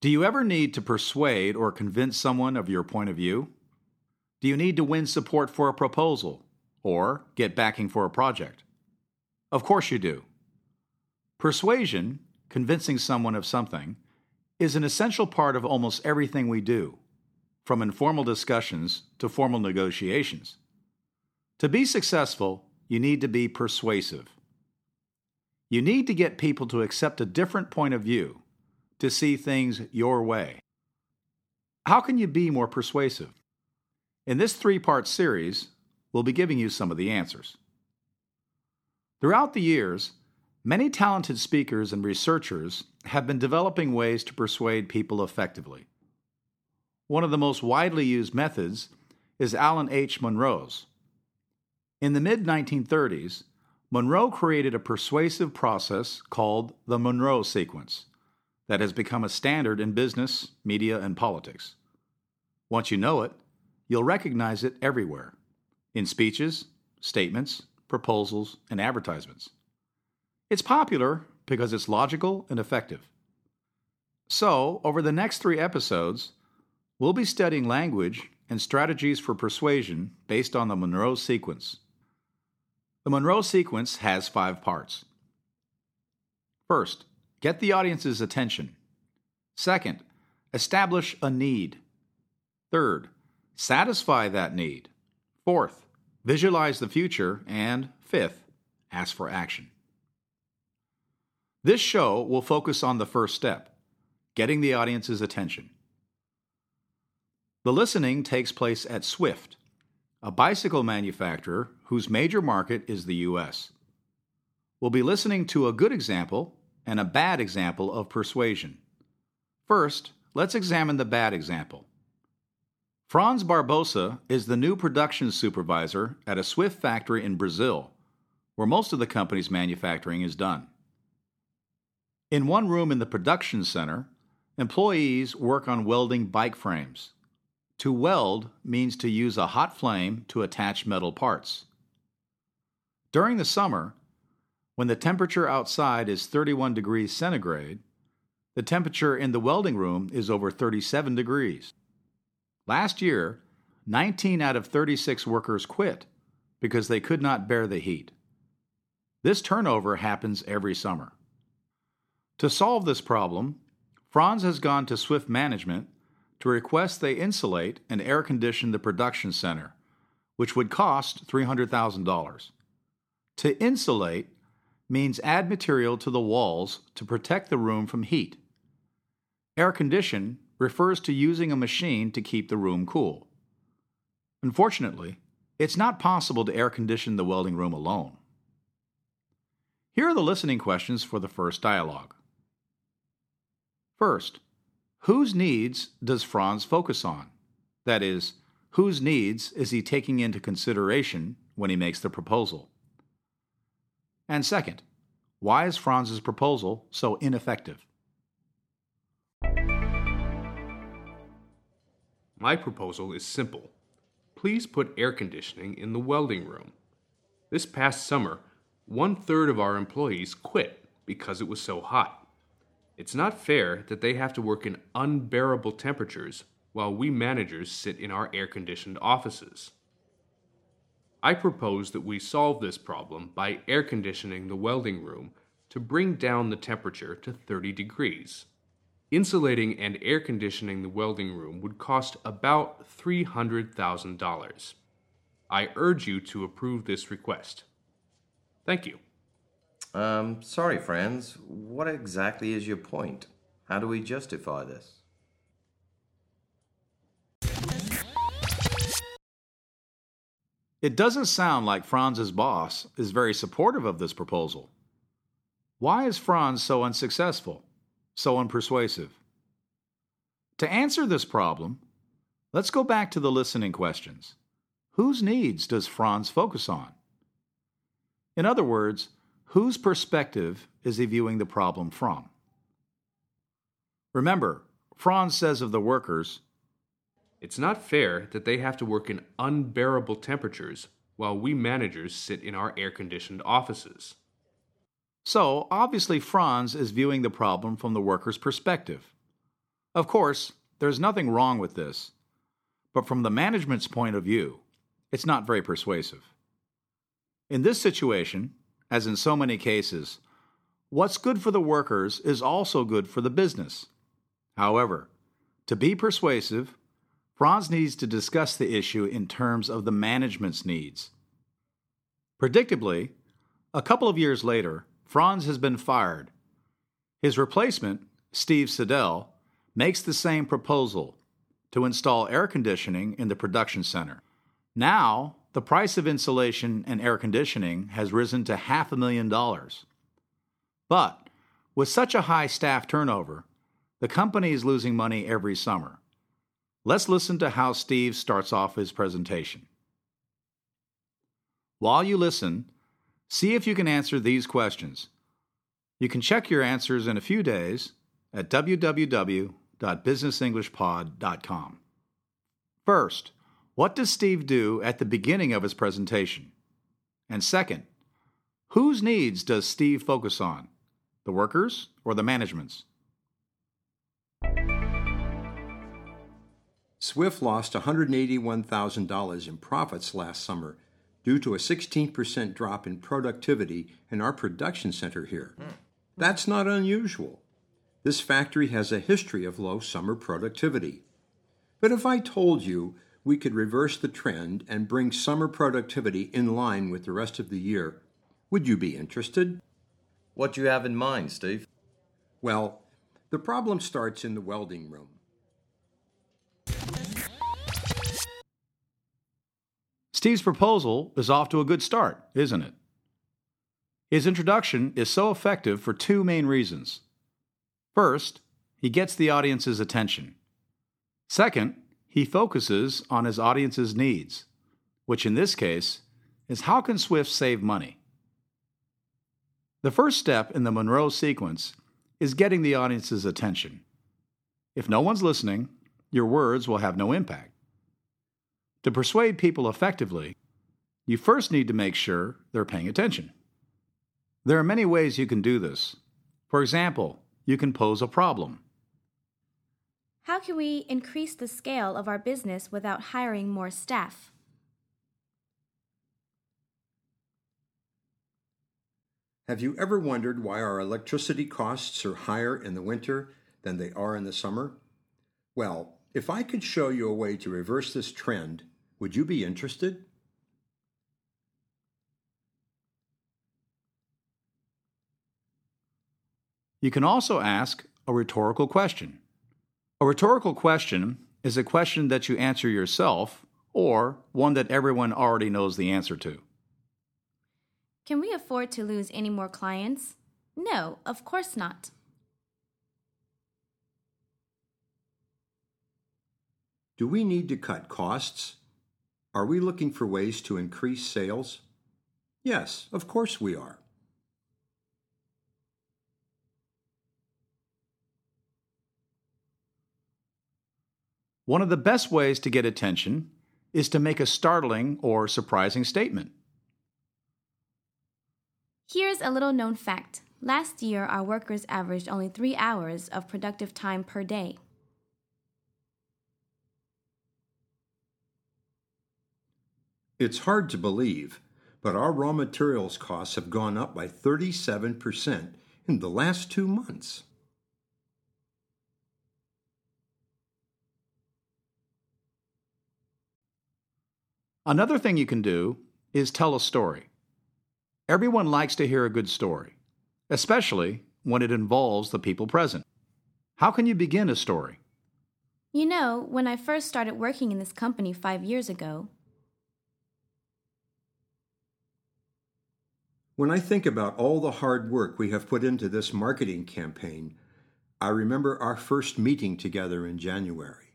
Do you ever need to persuade or convince someone of your point of view? Do you need to win support for a proposal or get backing for a project? Of course you do. Persuasion, convincing someone of something, is an essential part of almost everything we do, from informal discussions to formal negotiations. To be successful, you need to be persuasive. You need to get people to accept a different point of view to see things your way. How can you be more persuasive? In this three part series, we'll be giving you some of the answers. Throughout the years, many talented speakers and researchers have been developing ways to persuade people effectively. One of the most widely used methods is Alan H. Monroe's. In the mid 1930s, Monroe created a persuasive process called the Monroe sequence that has become a standard in business, media, and politics. Once you know it, you'll recognize it everywhere in speeches, statements, proposals, and advertisements. It's popular because it's logical and effective. So, over the next three episodes, we'll be studying language and strategies for persuasion based on the Monroe sequence. The Monroe sequence has five parts. First, Get the audience's attention. Second, establish a need. Third, satisfy that need. Fourth, visualize the future. And fifth, ask for action. This show will focus on the first step getting the audience's attention. The listening takes place at Swift, a bicycle manufacturer whose major market is the U.S. We'll be listening to a good example and a bad example of persuasion. First, let's examine the bad example. Franz Barbosa is the new production supervisor at a Swift factory in Brazil, where most of the company's manufacturing is done. In one room in the production center, employees work on welding bike frames. To weld means to use a hot flame to attach metal parts. During the summer, when the temperature outside is 31 degrees centigrade, the temperature in the welding room is over 37 degrees. Last year, 19 out of 36 workers quit because they could not bear the heat. This turnover happens every summer. To solve this problem, Franz has gone to Swift Management to request they insulate and air condition the production center, which would cost $300,000. To insulate means add material to the walls to protect the room from heat. Air condition refers to using a machine to keep the room cool. Unfortunately, it's not possible to air condition the welding room alone. Here are the listening questions for the first dialogue. First, whose needs does Franz focus on? That is, whose needs is he taking into consideration when he makes the proposal? And second, why is Franz's proposal so ineffective? My proposal is simple. Please put air conditioning in the welding room. This past summer, one third of our employees quit because it was so hot. It's not fair that they have to work in unbearable temperatures while we managers sit in our air conditioned offices. I propose that we solve this problem by air conditioning the welding room to bring down the temperature to 30 degrees. Insulating and air conditioning the welding room would cost about $300,000. I urge you to approve this request. Thank you. Um, sorry, Franz. What exactly is your point? How do we justify this? It doesn't sound like Franz's boss is very supportive of this proposal. Why is Franz so unsuccessful, so unpersuasive? To answer this problem, let's go back to the listening questions. Whose needs does Franz focus on? In other words, whose perspective is he viewing the problem from? Remember, Franz says of the workers, it's not fair that they have to work in unbearable temperatures while we managers sit in our air conditioned offices. So, obviously, Franz is viewing the problem from the worker's perspective. Of course, there's nothing wrong with this, but from the management's point of view, it's not very persuasive. In this situation, as in so many cases, what's good for the workers is also good for the business. However, to be persuasive, Franz needs to discuss the issue in terms of the management's needs. Predictably, a couple of years later, Franz has been fired. His replacement, Steve Siddell, makes the same proposal to install air conditioning in the production center. Now, the price of insulation and air conditioning has risen to half a million dollars. But with such a high staff turnover, the company is losing money every summer. Let's listen to how Steve starts off his presentation. While you listen, see if you can answer these questions. You can check your answers in a few days at www.businessenglishpod.com. First, what does Steve do at the beginning of his presentation? And second, whose needs does Steve focus on? The workers or the management's? Swift lost $181,000 in profits last summer due to a 16% drop in productivity in our production center here. Hmm. That's not unusual. This factory has a history of low summer productivity. But if I told you we could reverse the trend and bring summer productivity in line with the rest of the year, would you be interested? What do you have in mind, Steve? Well, the problem starts in the welding room. Steve's proposal is off to a good start, isn't it? His introduction is so effective for two main reasons. First, he gets the audience's attention. Second, he focuses on his audience's needs, which in this case is how can Swift save money? The first step in the Monroe sequence is getting the audience's attention. If no one's listening, your words will have no impact. To persuade people effectively, you first need to make sure they're paying attention. There are many ways you can do this. For example, you can pose a problem. How can we increase the scale of our business without hiring more staff? Have you ever wondered why our electricity costs are higher in the winter than they are in the summer? Well, if I could show you a way to reverse this trend, would you be interested? You can also ask a rhetorical question. A rhetorical question is a question that you answer yourself or one that everyone already knows the answer to. Can we afford to lose any more clients? No, of course not. Do we need to cut costs? Are we looking for ways to increase sales? Yes, of course we are. One of the best ways to get attention is to make a startling or surprising statement. Here's a little known fact. Last year, our workers averaged only three hours of productive time per day. It's hard to believe, but our raw materials costs have gone up by 37% in the last two months. Another thing you can do is tell a story. Everyone likes to hear a good story, especially when it involves the people present. How can you begin a story? You know, when I first started working in this company five years ago, When I think about all the hard work we have put into this marketing campaign, I remember our first meeting together in January.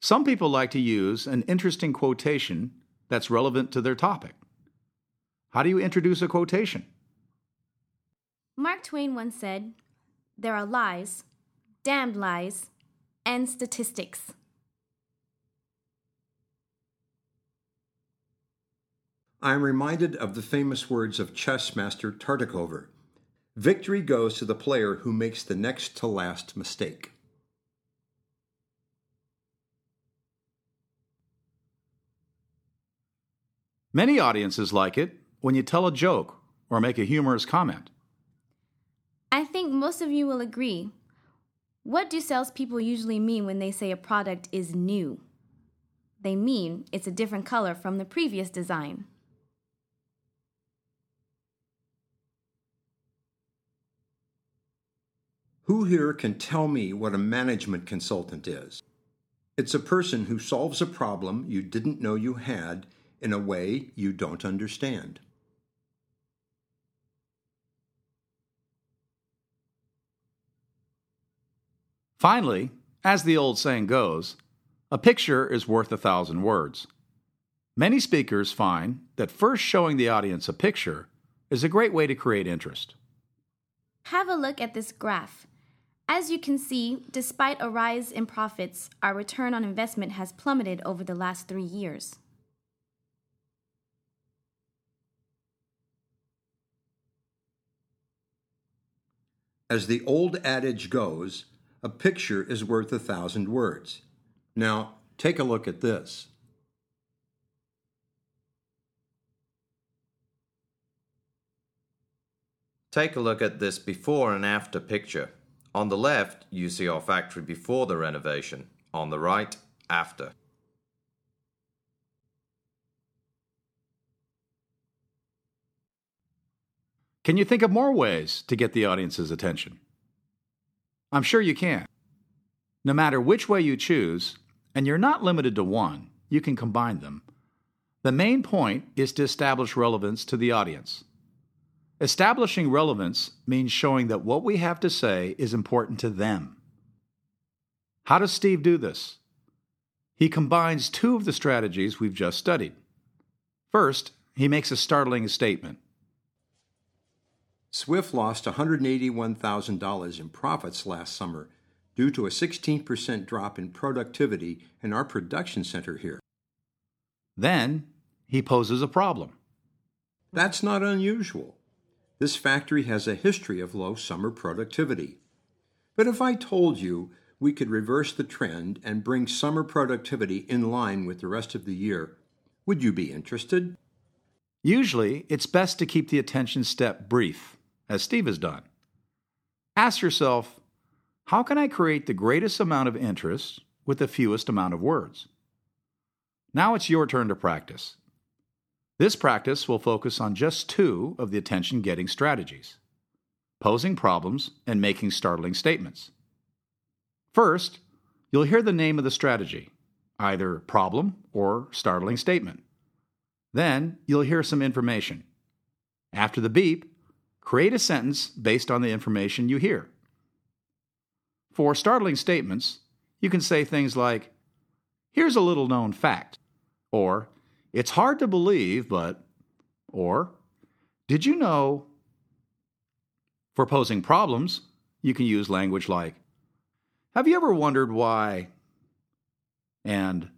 Some people like to use an interesting quotation that's relevant to their topic. How do you introduce a quotation? Mark Twain once said, There are lies, damned lies, and statistics. I am reminded of the famous words of chess master Tartakower Victory goes to the player who makes the next to last mistake. Many audiences like it when you tell a joke or make a humorous comment. I think most of you will agree. What do salespeople usually mean when they say a product is new? They mean it's a different color from the previous design. Who here can tell me what a management consultant is? It's a person who solves a problem you didn't know you had in a way you don't understand. Finally, as the old saying goes, a picture is worth a thousand words. Many speakers find that first showing the audience a picture is a great way to create interest. Have a look at this graph. As you can see, despite a rise in profits, our return on investment has plummeted over the last three years. As the old adage goes, a picture is worth a thousand words. Now, take a look at this. Take a look at this before and after picture. On the left, you see our factory before the renovation. On the right, after. Can you think of more ways to get the audience's attention? I'm sure you can. No matter which way you choose, and you're not limited to one, you can combine them. The main point is to establish relevance to the audience. Establishing relevance means showing that what we have to say is important to them. How does Steve do this? He combines two of the strategies we've just studied. First, he makes a startling statement. Swift lost $181,000 in profits last summer due to a 16% drop in productivity in our production center here. Then, he poses a problem. That's not unusual. This factory has a history of low summer productivity. But if I told you we could reverse the trend and bring summer productivity in line with the rest of the year, would you be interested? Usually, it's best to keep the attention step brief as Steve has done. Ask yourself how can I create the greatest amount of interest with the fewest amount of words? Now it's your turn to practice. This practice will focus on just two of the attention getting strategies posing problems and making startling statements. First, you'll hear the name of the strategy, either problem or startling statement. Then, you'll hear some information. After the beep, Create a sentence based on the information you hear. For startling statements, you can say things like, Here's a little known fact, or It's hard to believe, but, or Did you know? For posing problems, you can use language like, Have you ever wondered why? And,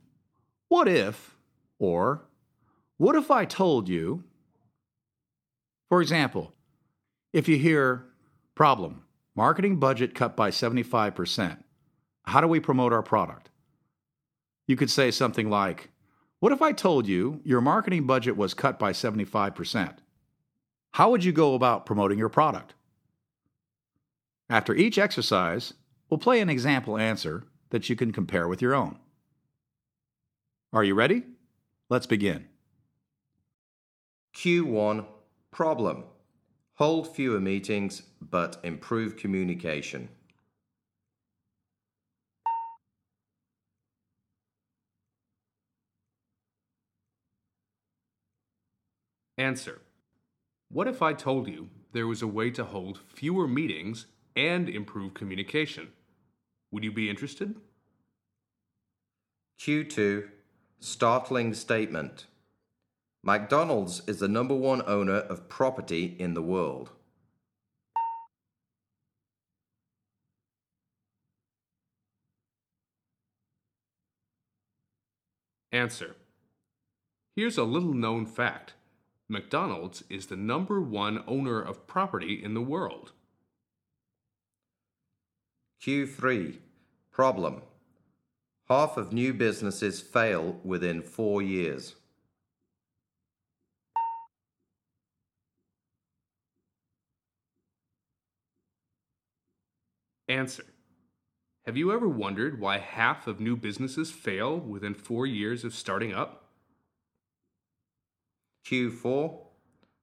What if? Or, What if I told you? For example, if you hear problem, marketing budget cut by 75%, how do we promote our product? You could say something like, What if I told you your marketing budget was cut by 75%? How would you go about promoting your product? After each exercise, we'll play an example answer that you can compare with your own. Are you ready? Let's begin. Q1 Problem Hold fewer meetings, but improve communication. Answer. What if I told you there was a way to hold fewer meetings and improve communication? Would you be interested? Q2 Startling Statement McDonald's is the number one owner of property in the world. Answer. Here's a little known fact McDonald's is the number one owner of property in the world. Q3. Problem. Half of new businesses fail within four years. Answer. Have you ever wondered why half of new businesses fail within four years of starting up? Q4.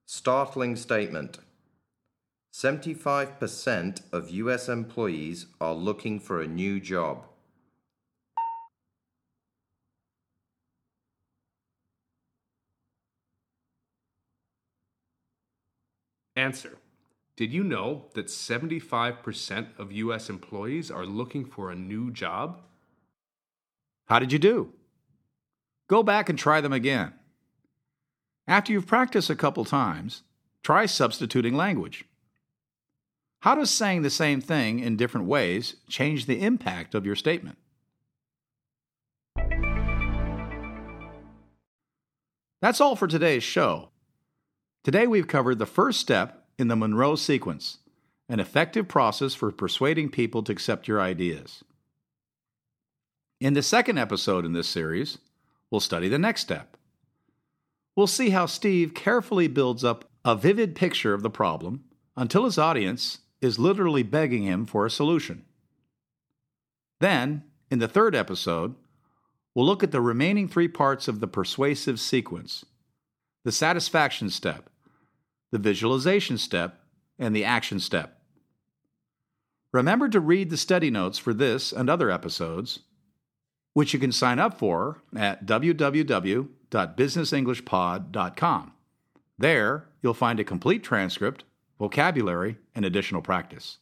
Startling statement. 75% of US employees are looking for a new job. Answer. Did you know that 75% of US employees are looking for a new job? How did you do? Go back and try them again. After you've practiced a couple times, try substituting language. How does saying the same thing in different ways change the impact of your statement? That's all for today's show. Today we've covered the first step in the Monroe sequence, an effective process for persuading people to accept your ideas. In the second episode in this series, we'll study the next step. We'll see how Steve carefully builds up a vivid picture of the problem until his audience is literally begging him for a solution. Then, in the third episode, we'll look at the remaining three parts of the persuasive sequence the satisfaction step, the visualization step, and the action step. Remember to read the study notes for this and other episodes, which you can sign up for at www.businessenglishpod.com. There, you'll find a complete transcript, vocabulary, and additional practice.